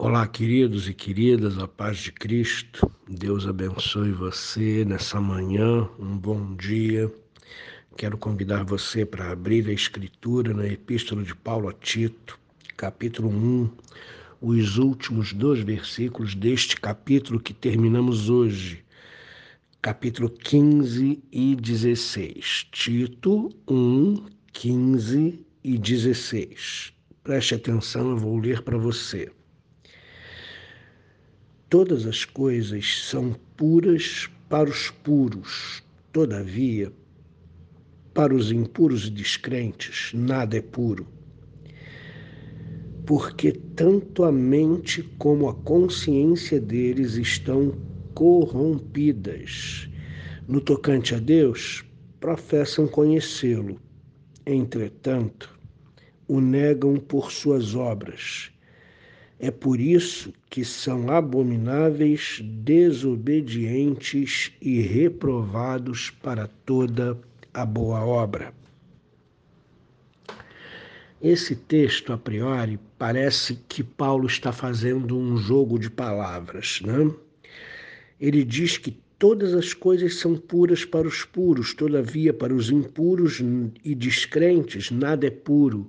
Olá, queridos e queridas, a paz de Cristo. Deus abençoe você nessa manhã. Um bom dia. Quero convidar você para abrir a Escritura na Epístola de Paulo a Tito, capítulo 1, os últimos dois versículos deste capítulo que terminamos hoje, capítulo 15 e 16. Tito 1, 15 e 16. Preste atenção, eu vou ler para você. Todas as coisas são puras para os puros, todavia, para os impuros e descrentes, nada é puro. Porque tanto a mente como a consciência deles estão corrompidas. No tocante a Deus, professam conhecê-lo, entretanto, o negam por suas obras. É por isso que são abomináveis, desobedientes e reprovados para toda a boa obra. Esse texto, a priori, parece que Paulo está fazendo um jogo de palavras, né? Ele diz que todas as coisas são puras para os puros, todavia, para os impuros e descrentes, nada é puro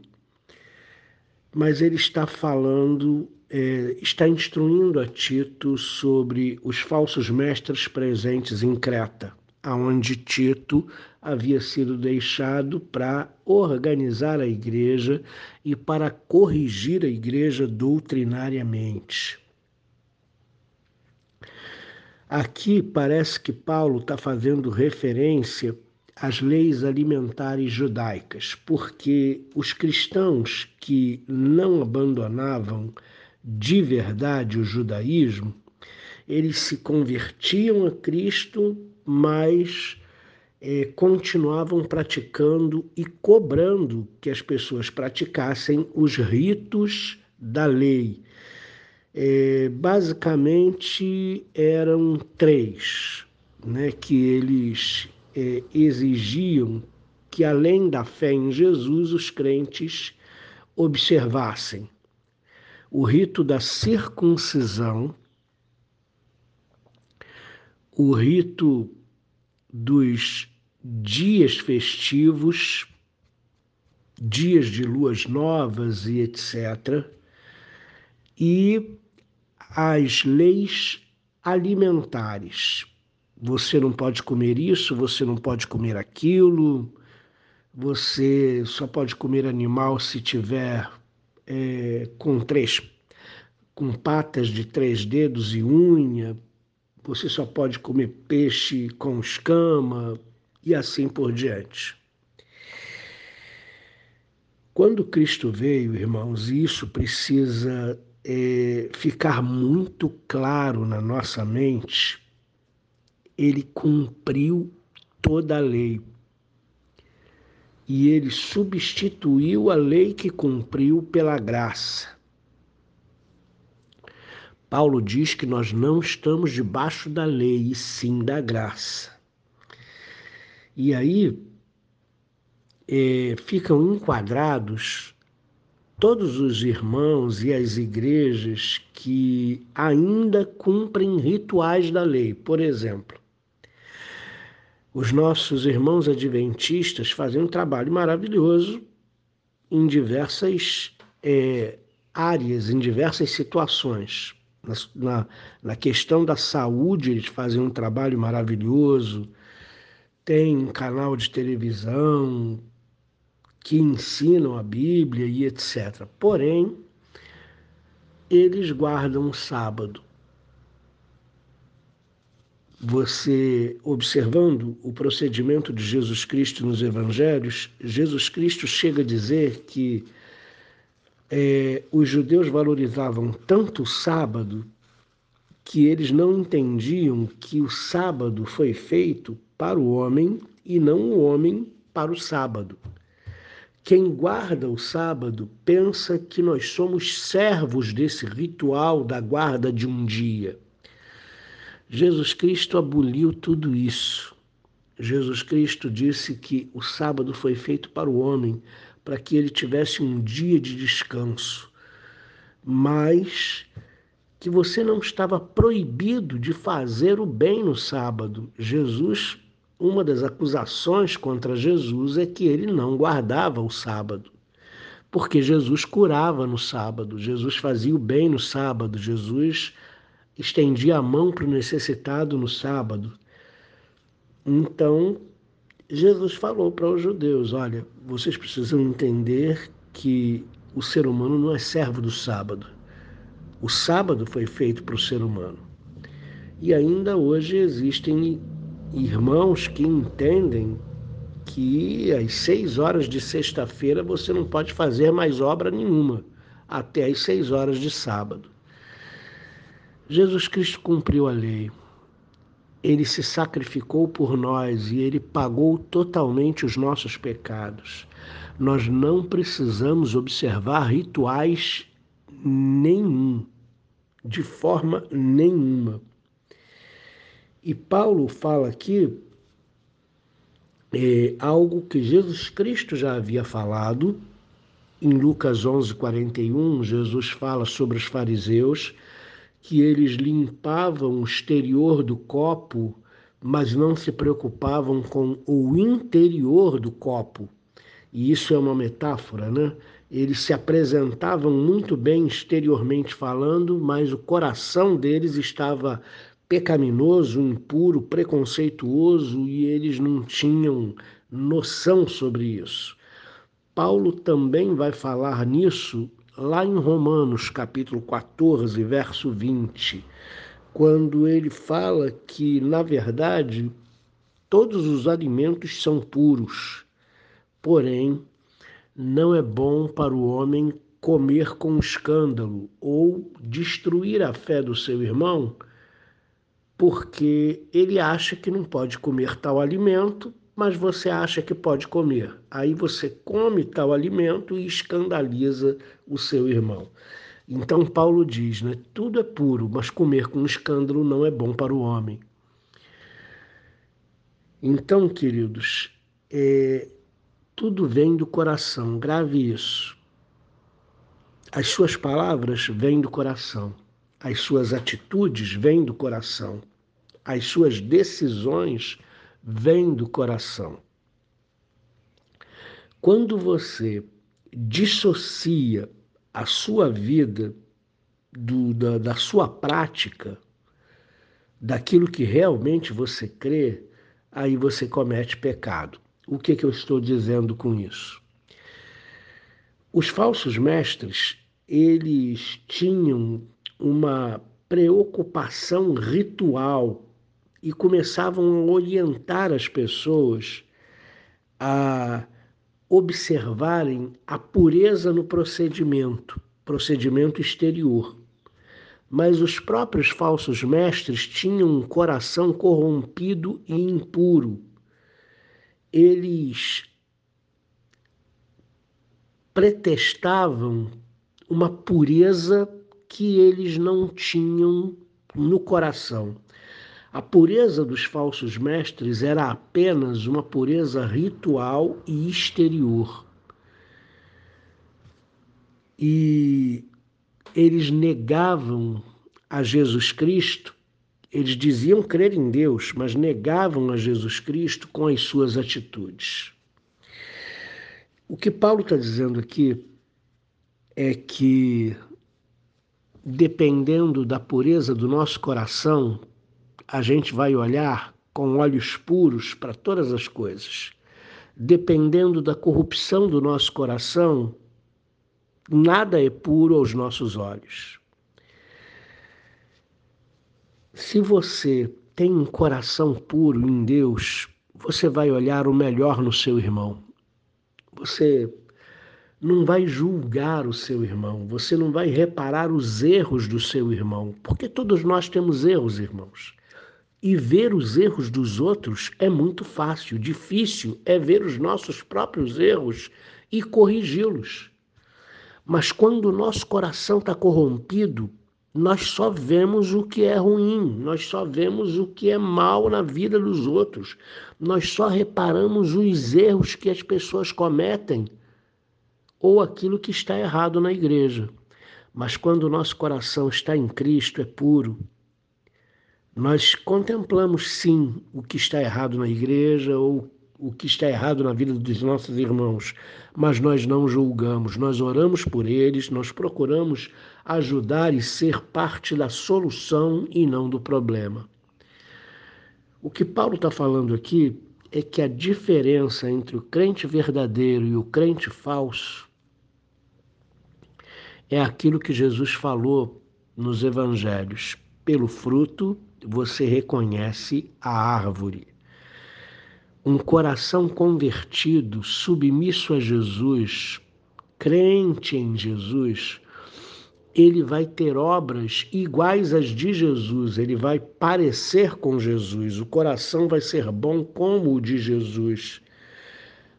mas ele está falando, é, está instruindo a Tito sobre os falsos mestres presentes em Creta, aonde Tito havia sido deixado para organizar a igreja e para corrigir a igreja doutrinariamente. Aqui parece que Paulo está fazendo referência as leis alimentares judaicas, porque os cristãos que não abandonavam de verdade o judaísmo, eles se convertiam a Cristo, mas é, continuavam praticando e cobrando que as pessoas praticassem os ritos da lei. É, basicamente eram três né, que eles é, exigiam que, além da fé em Jesus, os crentes observassem o rito da circuncisão, o rito dos dias festivos, dias de luas novas e etc., e as leis alimentares, você não pode comer isso, você não pode comer aquilo, você só pode comer animal se tiver é, com três, com patas de três dedos e unha, você só pode comer peixe com escama e assim por diante. Quando Cristo veio, irmãos, isso precisa é, ficar muito claro na nossa mente ele cumpriu toda a lei. E ele substituiu a lei que cumpriu pela graça. Paulo diz que nós não estamos debaixo da lei, e sim da graça. E aí é, ficam enquadrados todos os irmãos e as igrejas que ainda cumprem rituais da lei. Por exemplo, os nossos irmãos adventistas fazem um trabalho maravilhoso em diversas é, áreas, em diversas situações. Na, na, na, questão da saúde, eles fazem um trabalho maravilhoso. Tem um canal de televisão que ensinam a Bíblia e etc. Porém, eles guardam o sábado você observando o procedimento de Jesus Cristo nos evangelhos, Jesus Cristo chega a dizer que é, os judeus valorizavam tanto o sábado que eles não entendiam que o sábado foi feito para o homem e não o homem para o sábado. Quem guarda o sábado pensa que nós somos servos desse ritual da guarda de um dia. Jesus Cristo aboliu tudo isso. Jesus Cristo disse que o sábado foi feito para o homem, para que ele tivesse um dia de descanso. Mas que você não estava proibido de fazer o bem no sábado. Jesus, uma das acusações contra Jesus é que ele não guardava o sábado. Porque Jesus curava no sábado, Jesus fazia o bem no sábado, Jesus estendia a mão para o necessitado no sábado. Então, Jesus falou para os judeus: olha, vocês precisam entender que o ser humano não é servo do sábado. O sábado foi feito para o ser humano. E ainda hoje existem irmãos que entendem que às seis horas de sexta-feira você não pode fazer mais obra nenhuma, até às seis horas de sábado. Jesus Cristo cumpriu a lei. Ele se sacrificou por nós e ele pagou totalmente os nossos pecados. Nós não precisamos observar rituais nenhum, de forma nenhuma. E Paulo fala aqui é, algo que Jesus Cristo já havia falado. Em Lucas 11, 41, Jesus fala sobre os fariseus, que eles limpavam o exterior do copo, mas não se preocupavam com o interior do copo. E isso é uma metáfora, né? Eles se apresentavam muito bem exteriormente falando, mas o coração deles estava pecaminoso, impuro, preconceituoso e eles não tinham noção sobre isso. Paulo também vai falar nisso lá em Romanos, capítulo 14, verso 20, quando ele fala que, na verdade, todos os alimentos são puros, porém, não é bom para o homem comer com escândalo ou destruir a fé do seu irmão porque ele acha que não pode comer tal alimento, mas você acha que pode comer. Aí você come tal alimento e escandaliza o seu irmão. Então Paulo diz, né? Tudo é puro, mas comer com escândalo não é bom para o homem. Então, queridos, é, tudo vem do coração, grave isso. As suas palavras vêm do coração, as suas atitudes vêm do coração as suas decisões vêm do coração. Quando você dissocia a sua vida do, da, da sua prática, daquilo que realmente você crê, aí você comete pecado. O que, que eu estou dizendo com isso? Os falsos mestres, eles tinham uma preocupação ritual e começavam a orientar as pessoas a observarem a pureza no procedimento, procedimento exterior. Mas os próprios falsos mestres tinham um coração corrompido e impuro. Eles pretestavam uma pureza que eles não tinham no coração. A pureza dos falsos mestres era apenas uma pureza ritual e exterior. E eles negavam a Jesus Cristo, eles diziam crer em Deus, mas negavam a Jesus Cristo com as suas atitudes. O que Paulo está dizendo aqui é que, dependendo da pureza do nosso coração, a gente vai olhar com olhos puros para todas as coisas. Dependendo da corrupção do nosso coração, nada é puro aos nossos olhos. Se você tem um coração puro em Deus, você vai olhar o melhor no seu irmão. Você não vai julgar o seu irmão, você não vai reparar os erros do seu irmão, porque todos nós temos erros, irmãos. E ver os erros dos outros é muito fácil, difícil é ver os nossos próprios erros e corrigi-los. Mas quando o nosso coração está corrompido, nós só vemos o que é ruim, nós só vemos o que é mal na vida dos outros, nós só reparamos os erros que as pessoas cometem ou aquilo que está errado na igreja. Mas quando o nosso coração está em Cristo, é puro. Nós contemplamos sim o que está errado na igreja ou o que está errado na vida dos nossos irmãos, mas nós não julgamos, nós oramos por eles, nós procuramos ajudar e ser parte da solução e não do problema. O que Paulo está falando aqui é que a diferença entre o crente verdadeiro e o crente falso é aquilo que Jesus falou nos evangelhos. Pelo fruto você reconhece a árvore. Um coração convertido, submisso a Jesus, crente em Jesus, ele vai ter obras iguais às de Jesus, ele vai parecer com Jesus, o coração vai ser bom como o de Jesus.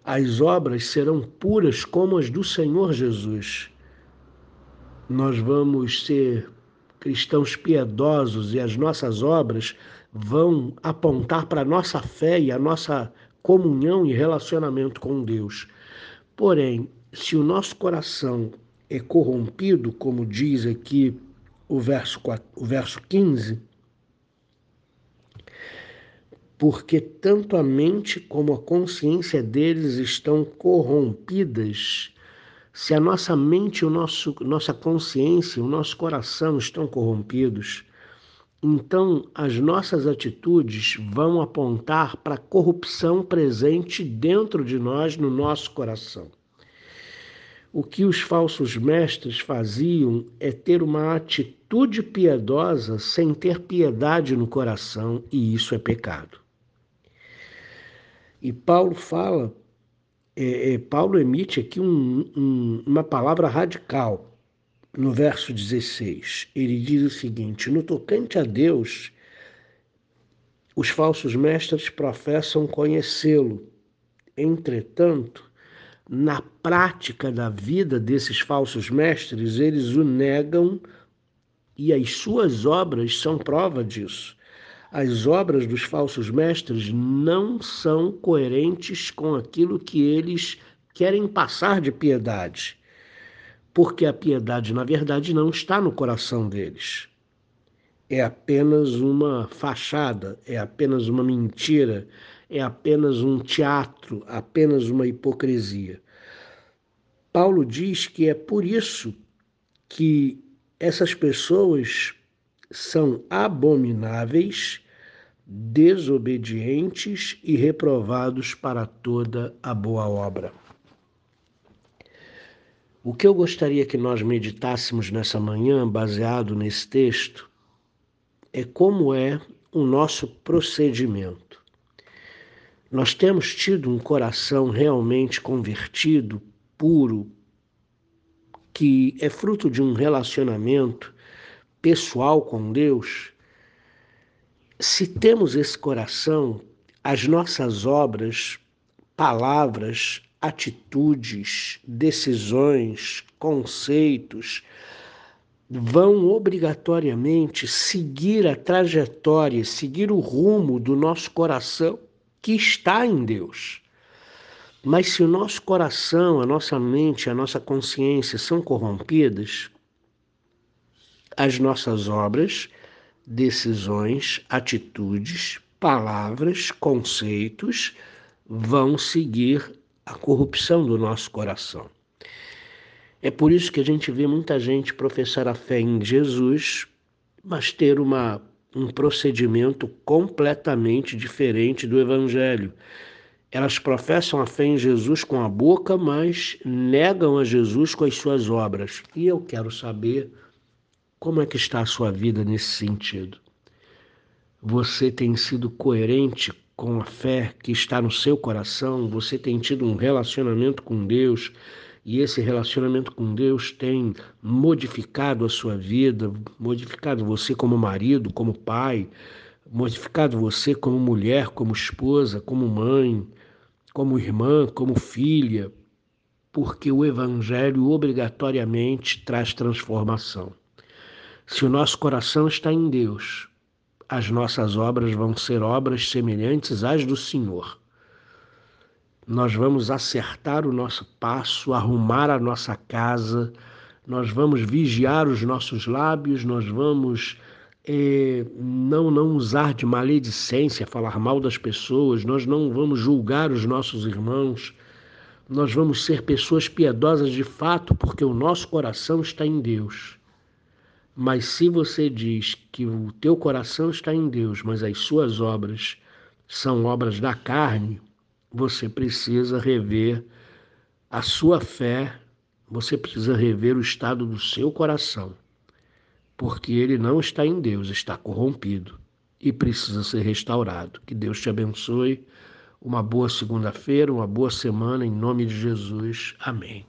As obras serão puras como as do Senhor Jesus. Nós vamos ser cristãos piedosos e as nossas obras vão apontar para a nossa fé e a nossa comunhão e relacionamento com Deus. Porém, se o nosso coração é corrompido, como diz aqui o verso, o verso 15, porque tanto a mente como a consciência deles estão corrompidas. Se a nossa mente, o nosso, nossa consciência, o nosso coração estão corrompidos, então as nossas atitudes vão apontar para a corrupção presente dentro de nós, no nosso coração. O que os falsos mestres faziam é ter uma atitude piedosa sem ter piedade no coração, e isso é pecado. E Paulo fala, é, é, Paulo emite aqui um, um, uma palavra radical no verso 16. Ele diz o seguinte: No tocante a Deus, os falsos mestres professam conhecê-lo. Entretanto, na prática da vida desses falsos mestres, eles o negam e as suas obras são prova disso. As obras dos falsos mestres não são coerentes com aquilo que eles querem passar de piedade, porque a piedade, na verdade, não está no coração deles. É apenas uma fachada, é apenas uma mentira, é apenas um teatro, apenas uma hipocrisia. Paulo diz que é por isso que essas pessoas são abomináveis, desobedientes e reprovados para toda a boa obra. O que eu gostaria que nós meditássemos nessa manhã, baseado nesse texto, é como é o nosso procedimento. Nós temos tido um coração realmente convertido, puro, que é fruto de um relacionamento pessoal com Deus. Se temos esse coração, as nossas obras, palavras, atitudes, decisões, conceitos, vão obrigatoriamente seguir a trajetória, seguir o rumo do nosso coração que está em Deus. Mas se o nosso coração, a nossa mente, a nossa consciência são corrompidas, as nossas obras, decisões, atitudes, palavras, conceitos vão seguir a corrupção do nosso coração. É por isso que a gente vê muita gente professar a fé em Jesus, mas ter uma um procedimento completamente diferente do Evangelho. Elas professam a fé em Jesus com a boca, mas negam a Jesus com as suas obras. E eu quero saber como é que está a sua vida nesse sentido. Você tem sido coerente com a fé que está no seu coração? Você tem tido um relacionamento com Deus? e esse relacionamento com Deus tem modificado a sua vida, modificado você como marido, como pai, modificado você como mulher, como esposa, como mãe, como irmã, como filha, porque o Evangelho obrigatoriamente traz transformação. Se o nosso coração está em Deus, as nossas obras vão ser obras semelhantes às do Senhor nós vamos acertar o nosso passo, arrumar a nossa casa, nós vamos vigiar os nossos lábios, nós vamos é, não, não usar de maledicência, falar mal das pessoas, nós não vamos julgar os nossos irmãos, nós vamos ser pessoas piedosas de fato, porque o nosso coração está em Deus. Mas se você diz que o teu coração está em Deus, mas as suas obras são obras da carne, você precisa rever a sua fé, você precisa rever o estado do seu coração porque ele não está em Deus, está corrompido e precisa ser restaurado. Que Deus te abençoe. Uma boa segunda-feira, uma boa semana, em nome de Jesus. Amém.